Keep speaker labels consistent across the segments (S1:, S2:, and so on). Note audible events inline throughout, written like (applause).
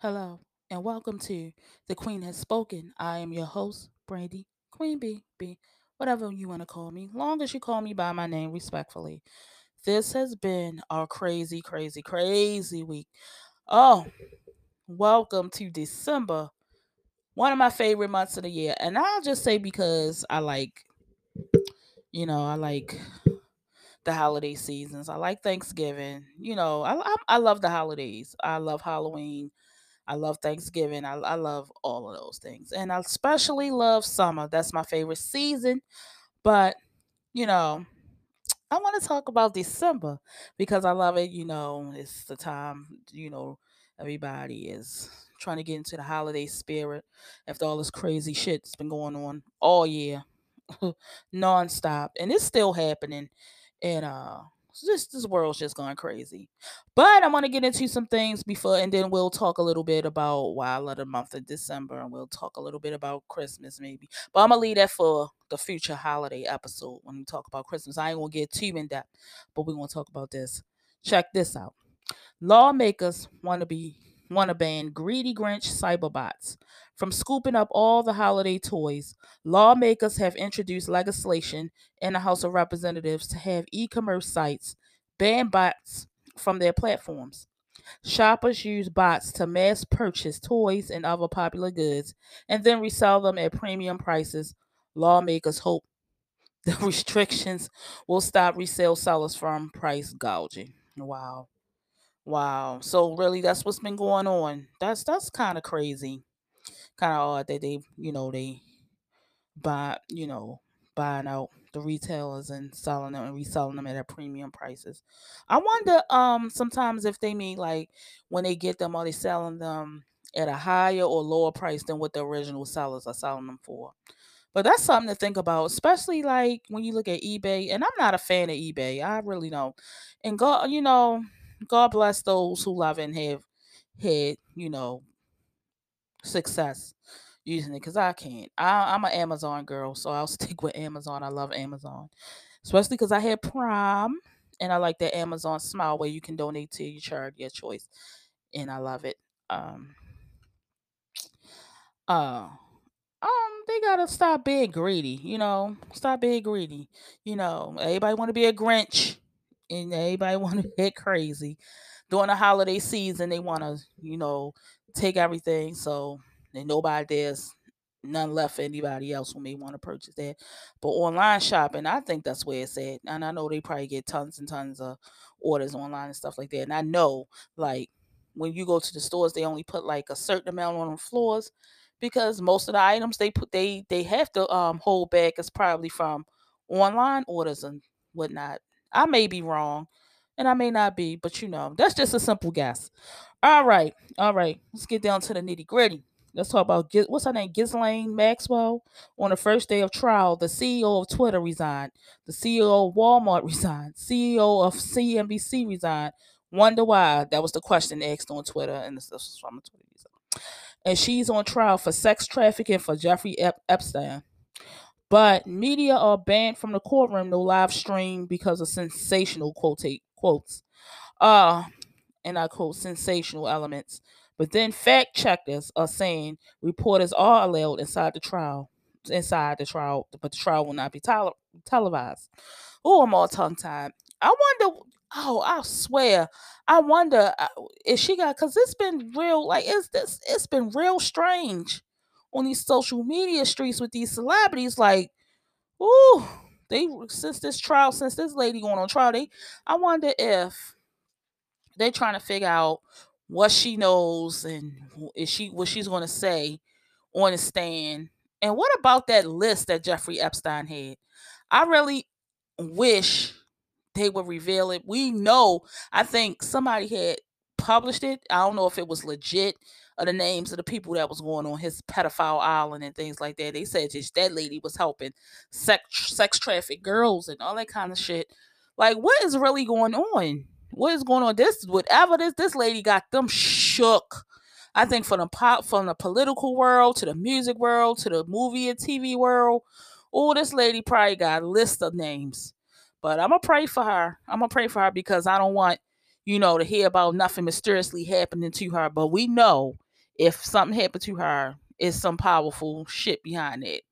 S1: Hello, and welcome to The Queen Has Spoken. I am your host, Brandy, Queen B, B, whatever you want to call me, long as you call me by my name respectfully. This has been a crazy, crazy, crazy week. Oh, welcome to December, one of my favorite months of the year. And I'll just say because I like, you know, I like the holiday seasons. I like Thanksgiving. You know, I, I, I love the holidays. I love Halloween. I love Thanksgiving. I, I love all of those things. And I especially love summer. That's my favorite season. But, you know, I want to talk about December because I love it. You know, it's the time, you know, everybody is trying to get into the holiday spirit after all this crazy shit that's been going on all year, (laughs) nonstop. And it's still happening. And, uh, this this world's just going crazy. But I want to get into some things before, and then we'll talk a little bit about why I love the month of December, and we'll talk a little bit about Christmas maybe. But I'm gonna leave that for the future holiday episode when we talk about Christmas. I ain't gonna get too in depth, but we're gonna talk about this. Check this out. Lawmakers want to be want to ban greedy Grinch cyberbots from scooping up all the holiday toys. Lawmakers have introduced legislation in the House of Representatives to have e-commerce sites ban bots from their platforms. Shoppers use bots to mass purchase toys and other popular goods and then resell them at premium prices. Lawmakers hope (laughs) the restrictions will stop resale sellers from price gouging. Wow. Wow. So really that's what's been going on. That's that's kind of crazy. Kind of odd that they, you know, they buy, you know, buying out the retailers and selling them and reselling them at a premium prices. I wonder um sometimes if they mean like when they get them are they selling them at a higher or lower price than what the original sellers are selling them for. But that's something to think about, especially like when you look at eBay. And I'm not a fan of eBay. I really don't. And God, you know, God bless those who love and have had, you know, success using it because I can't. I, I'm an Amazon girl, so I'll (laughs) stick with Amazon. I love Amazon, especially because I had Prime and I like that Amazon Smile where you can donate to your charity of choice, and I love it. Um, uh, um, they gotta stop being greedy. You know, stop being greedy. You know, everybody want to be a Grinch, and everybody want to get crazy during the holiday season. They want to, you know, take everything. So and nobody there's none left for anybody else who may want to purchase that. But online shopping, I think that's where it's at. And I know they probably get tons and tons of orders online and stuff like that. And I know, like, when you go to the stores, they only put like a certain amount on the floors because most of the items they put they they have to um hold back is probably from online orders and whatnot. I may be wrong, and I may not be, but you know, that's just a simple guess. All right, all right. Let's get down to the nitty gritty. Let's talk about what's her name, Ghislaine Maxwell. On the first day of trial, the CEO of Twitter resigned, the CEO of Walmart (laughs) resigned, CEO of CNBC resigned. Wonder why? That was the question asked on Twitter, and this, was from Twitter. And she's on trial for sex trafficking for Jeffrey Ep- Epstein. But media are banned from the courtroom to live stream because of sensational quote quotes. Uh, and I quote sensational elements. But then fact checkers are saying reporters are allowed inside the trial, inside the trial, but the trial will not be tele- televised. Oh, I'm all tongue tied. I wonder. Oh, I swear. I wonder uh, if she got because it's been real. Like it's this. It's been real strange on these social media streets with these celebrities. Like, ooh, they since this trial, since this lady going on trial, they. I wonder if they're trying to figure out what she knows and is she what she's going to say on the stand. And what about that list that Jeffrey Epstein had? I really wish they would reveal it. We know, I think somebody had published it. I don't know if it was legit or the names of the people that was going on his pedophile island and things like that. They said just that lady was helping sex sex traffic girls and all that kind of shit. Like, what is really going on? What is going on? This whatever this this lady got them shook. I think from the pop from the political world to the music world to the movie and TV world. Oh, this lady probably got a list of names. But I'm gonna pray for her. I'm gonna pray for her because I don't want, you know, to hear about nothing mysteriously happening to her. But we know if something happened to her, it's some powerful shit behind it.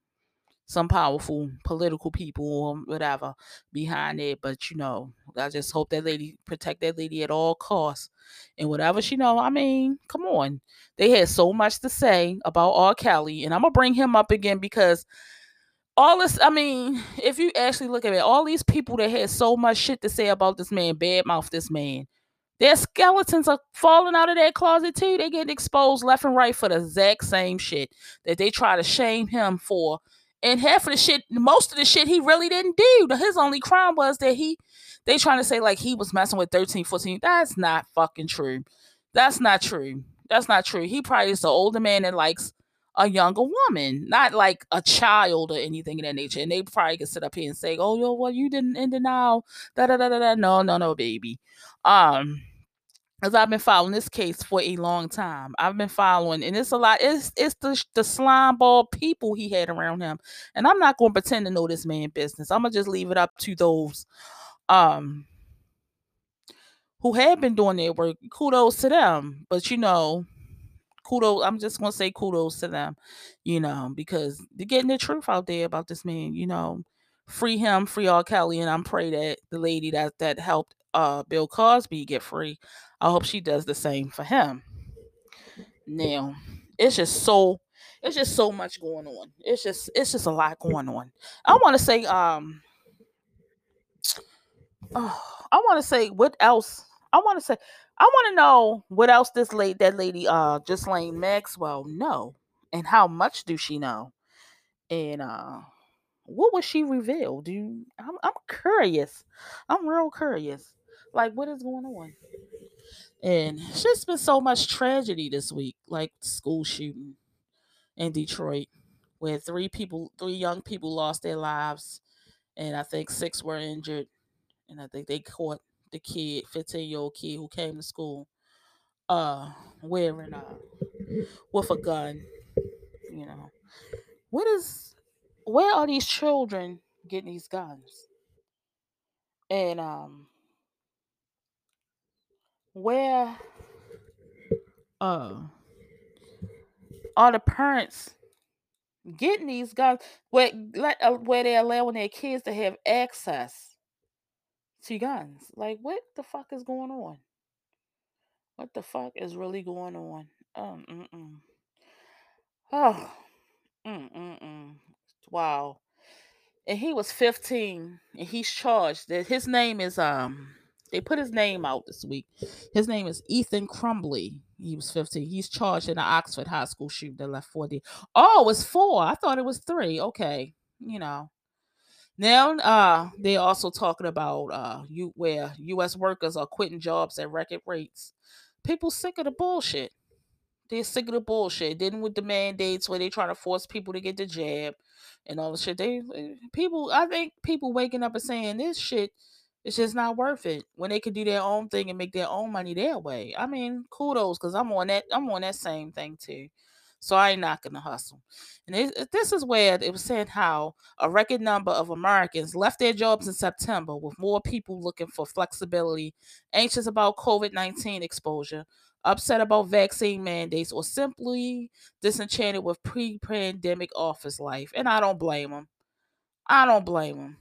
S1: Some powerful political people or whatever behind it. But you know, I just hope that lady protect that lady at all costs. And whatever she know, I mean, come on. They had so much to say about R. Kelly, and I'm gonna bring him up again because all this, I mean, if you actually look at it, all these people that had so much shit to say about this man, badmouth this man, their skeletons are falling out of that closet too. They get exposed left and right for the exact same shit that they try to shame him for. And half of the shit, most of the shit he really didn't do. His only crime was that he, they trying to say like he was messing with 13, 14. That's not fucking true. That's not true. That's not true. He probably is the older man that likes a younger woman, not like a child or anything of that nature. And they probably could sit up here and say, "Oh, yo, well, you didn't end it now." Da da da da da. No, no, no, baby. Um, because I've been following this case for a long time. I've been following, and it's a lot. It's it's the the slime ball people he had around him, and I'm not going to pretend to know this man business. I'm gonna just leave it up to those, um, who have been doing their work. Kudos to them, but you know kudos. I'm just gonna say kudos to them, you know, because they're getting the truth out there about this man. You know, free him, free R. Kelly, and I'm pray that the lady that that helped uh Bill Cosby get free, I hope she does the same for him. Now, it's just so it's just so much going on. It's just it's just a lot going on. I want to say um oh, (sighs) I want to say what else I want to say I want to know what else this lady, that lady, uh, Ghislaine Maxwell, know, and how much do she know, and uh, what was she revealed? Do you, I'm, I'm curious. I'm real curious. Like, what is going on? And it's just been so much tragedy this week, like school shooting in Detroit, where three people, three young people lost their lives, and I think six were injured, and I think they caught the kid, 15 year old kid who came to school, uh, wearing uh with a gun. You know, what is where are these children getting these guns? And um, where uh are the parents getting these guns? Where let uh, where they're allowing their kids to have access to guns? Like, what the fuck is going on? What the fuck is really going on? Um, mm-mm. Oh, mm-mm. Wow. And he was 15 and he's charged that his name is um they put his name out this week. His name is Ethan Crumbley. He was 15. He's charged in an Oxford high school shooting that left 40. Oh, it's four. I thought it was three. Okay. You know. Now uh they're also talking about uh you where US workers are quitting jobs at record rates. People sick of the bullshit. They're sick of the bullshit. Then with the mandates where they trying to force people to get the jab and all the shit. They eh, people I think people waking up and saying this shit it's just not worth it when they can do their own thing and make their own money their way. I mean, kudos because I'm on that. I'm on that same thing too. So I ain't not gonna hustle. And it, this is where it was saying how a record number of Americans left their jobs in September, with more people looking for flexibility, anxious about COVID nineteen exposure, upset about vaccine mandates, or simply disenchanted with pre-pandemic office life. And I don't blame them. I don't blame them.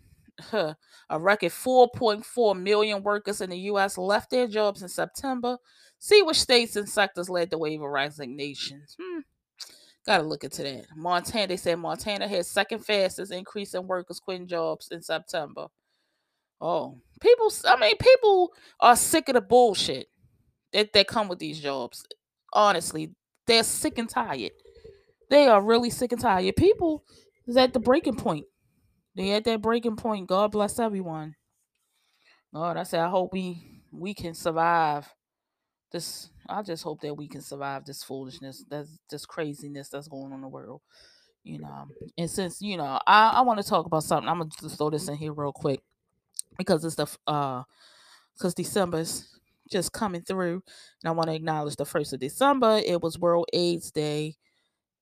S1: A record 4.4 million workers in the U.S. left their jobs in September. See which states and sectors led the wave of resignations. Hmm. Got to look into that. Montana, they said Montana had second fastest increase in workers quitting jobs in September. Oh, people, I mean, people are sick of the bullshit that, that come with these jobs. Honestly, they're sick and tired. They are really sick and tired. People is at the breaking point. They at that breaking point. God bless everyone. Lord, I say I hope we we can survive this. I just hope that we can survive this foolishness, that's this craziness that's going on in the world. You know, and since you know, I I want to talk about something. I'm gonna just throw this in here real quick because it's the uh because December's just coming through, and I want to acknowledge the first of December. It was World AIDS Day,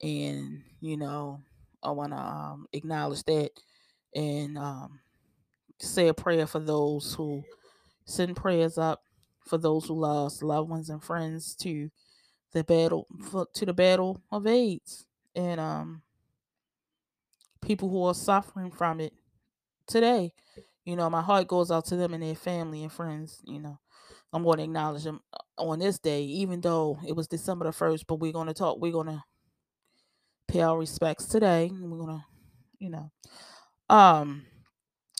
S1: and you know, I want to um, acknowledge that and um, say a prayer for those who send prayers up for those who lost loved ones and friends to the battle to the battle of AIDS and um people who are suffering from it today. You know, my heart goes out to them and their family and friends. You know, I'm going to acknowledge them uh, on this day, even though it was December the 1st, but we're going to talk, we're going to pay our respects today. We're going to, you know, um,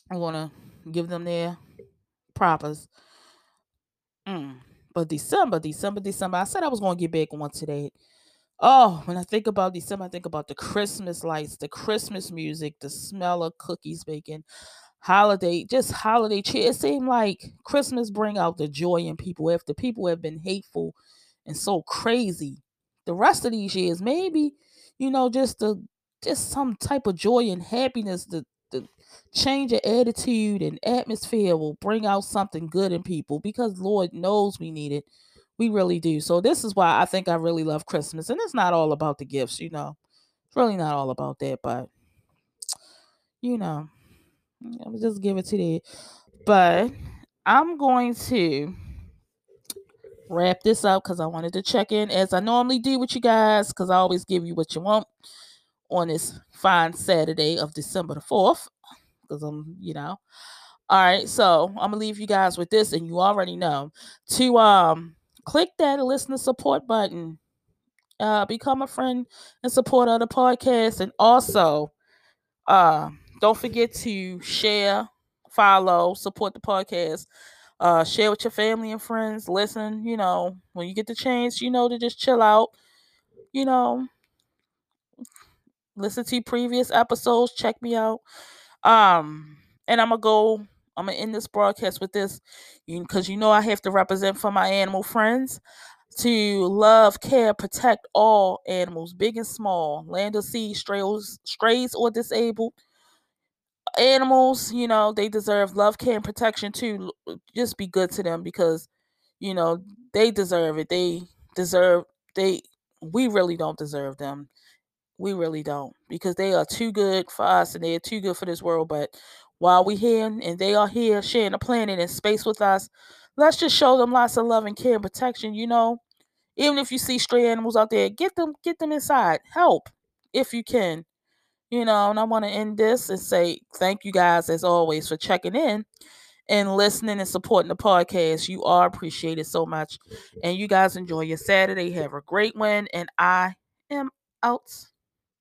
S1: I'm to give them their props. Mm. But December, December, December, I said I was to get back on today. Oh, when I think about December, I think about the Christmas lights, the Christmas music, the smell of cookies baking, holiday, just holiday cheer. It seemed like Christmas bring out the joy in people after people have been hateful and so crazy. The rest of these years, maybe, you know, just the just some type of joy and happiness, the change of attitude and atmosphere will bring out something good in people because Lord knows we need it. We really do. So this is why I think I really love Christmas. And it's not all about the gifts, you know. It's really not all about that, but you know, I'm just give it to you. But I'm going to wrap this up because I wanted to check in as I normally do with you guys because I always give you what you want on this fine Saturday of December the 4th because I'm, you know. All right, so I'm gonna leave you guys with this, and you already know to um click that listener support button, uh, become a friend and support of the podcast, and also uh don't forget to share, follow, support the podcast. Uh, share with your family and friends. Listen, you know, when you get the chance, you know, to just chill out. You know, listen to previous episodes. Check me out. Um, and I'm gonna go. I'm gonna end this broadcast with this, because you know I have to represent for my animal friends to love, care, protect all animals, big and small, land or sea, strays, strays or disabled animals. You know they deserve love, care, and protection too. Just be good to them because you know they deserve it. They deserve they. We really don't deserve them. We really don't because they are too good for us and they are too good for this world. But while we're here and they are here sharing the planet and space with us, let's just show them lots of love and care and protection. You know, even if you see stray animals out there, get them, get them inside. Help if you can. You know, and I want to end this and say thank you guys as always for checking in and listening and supporting the podcast. You are appreciated so much. And you guys enjoy your Saturday. Have a great one. And I am out.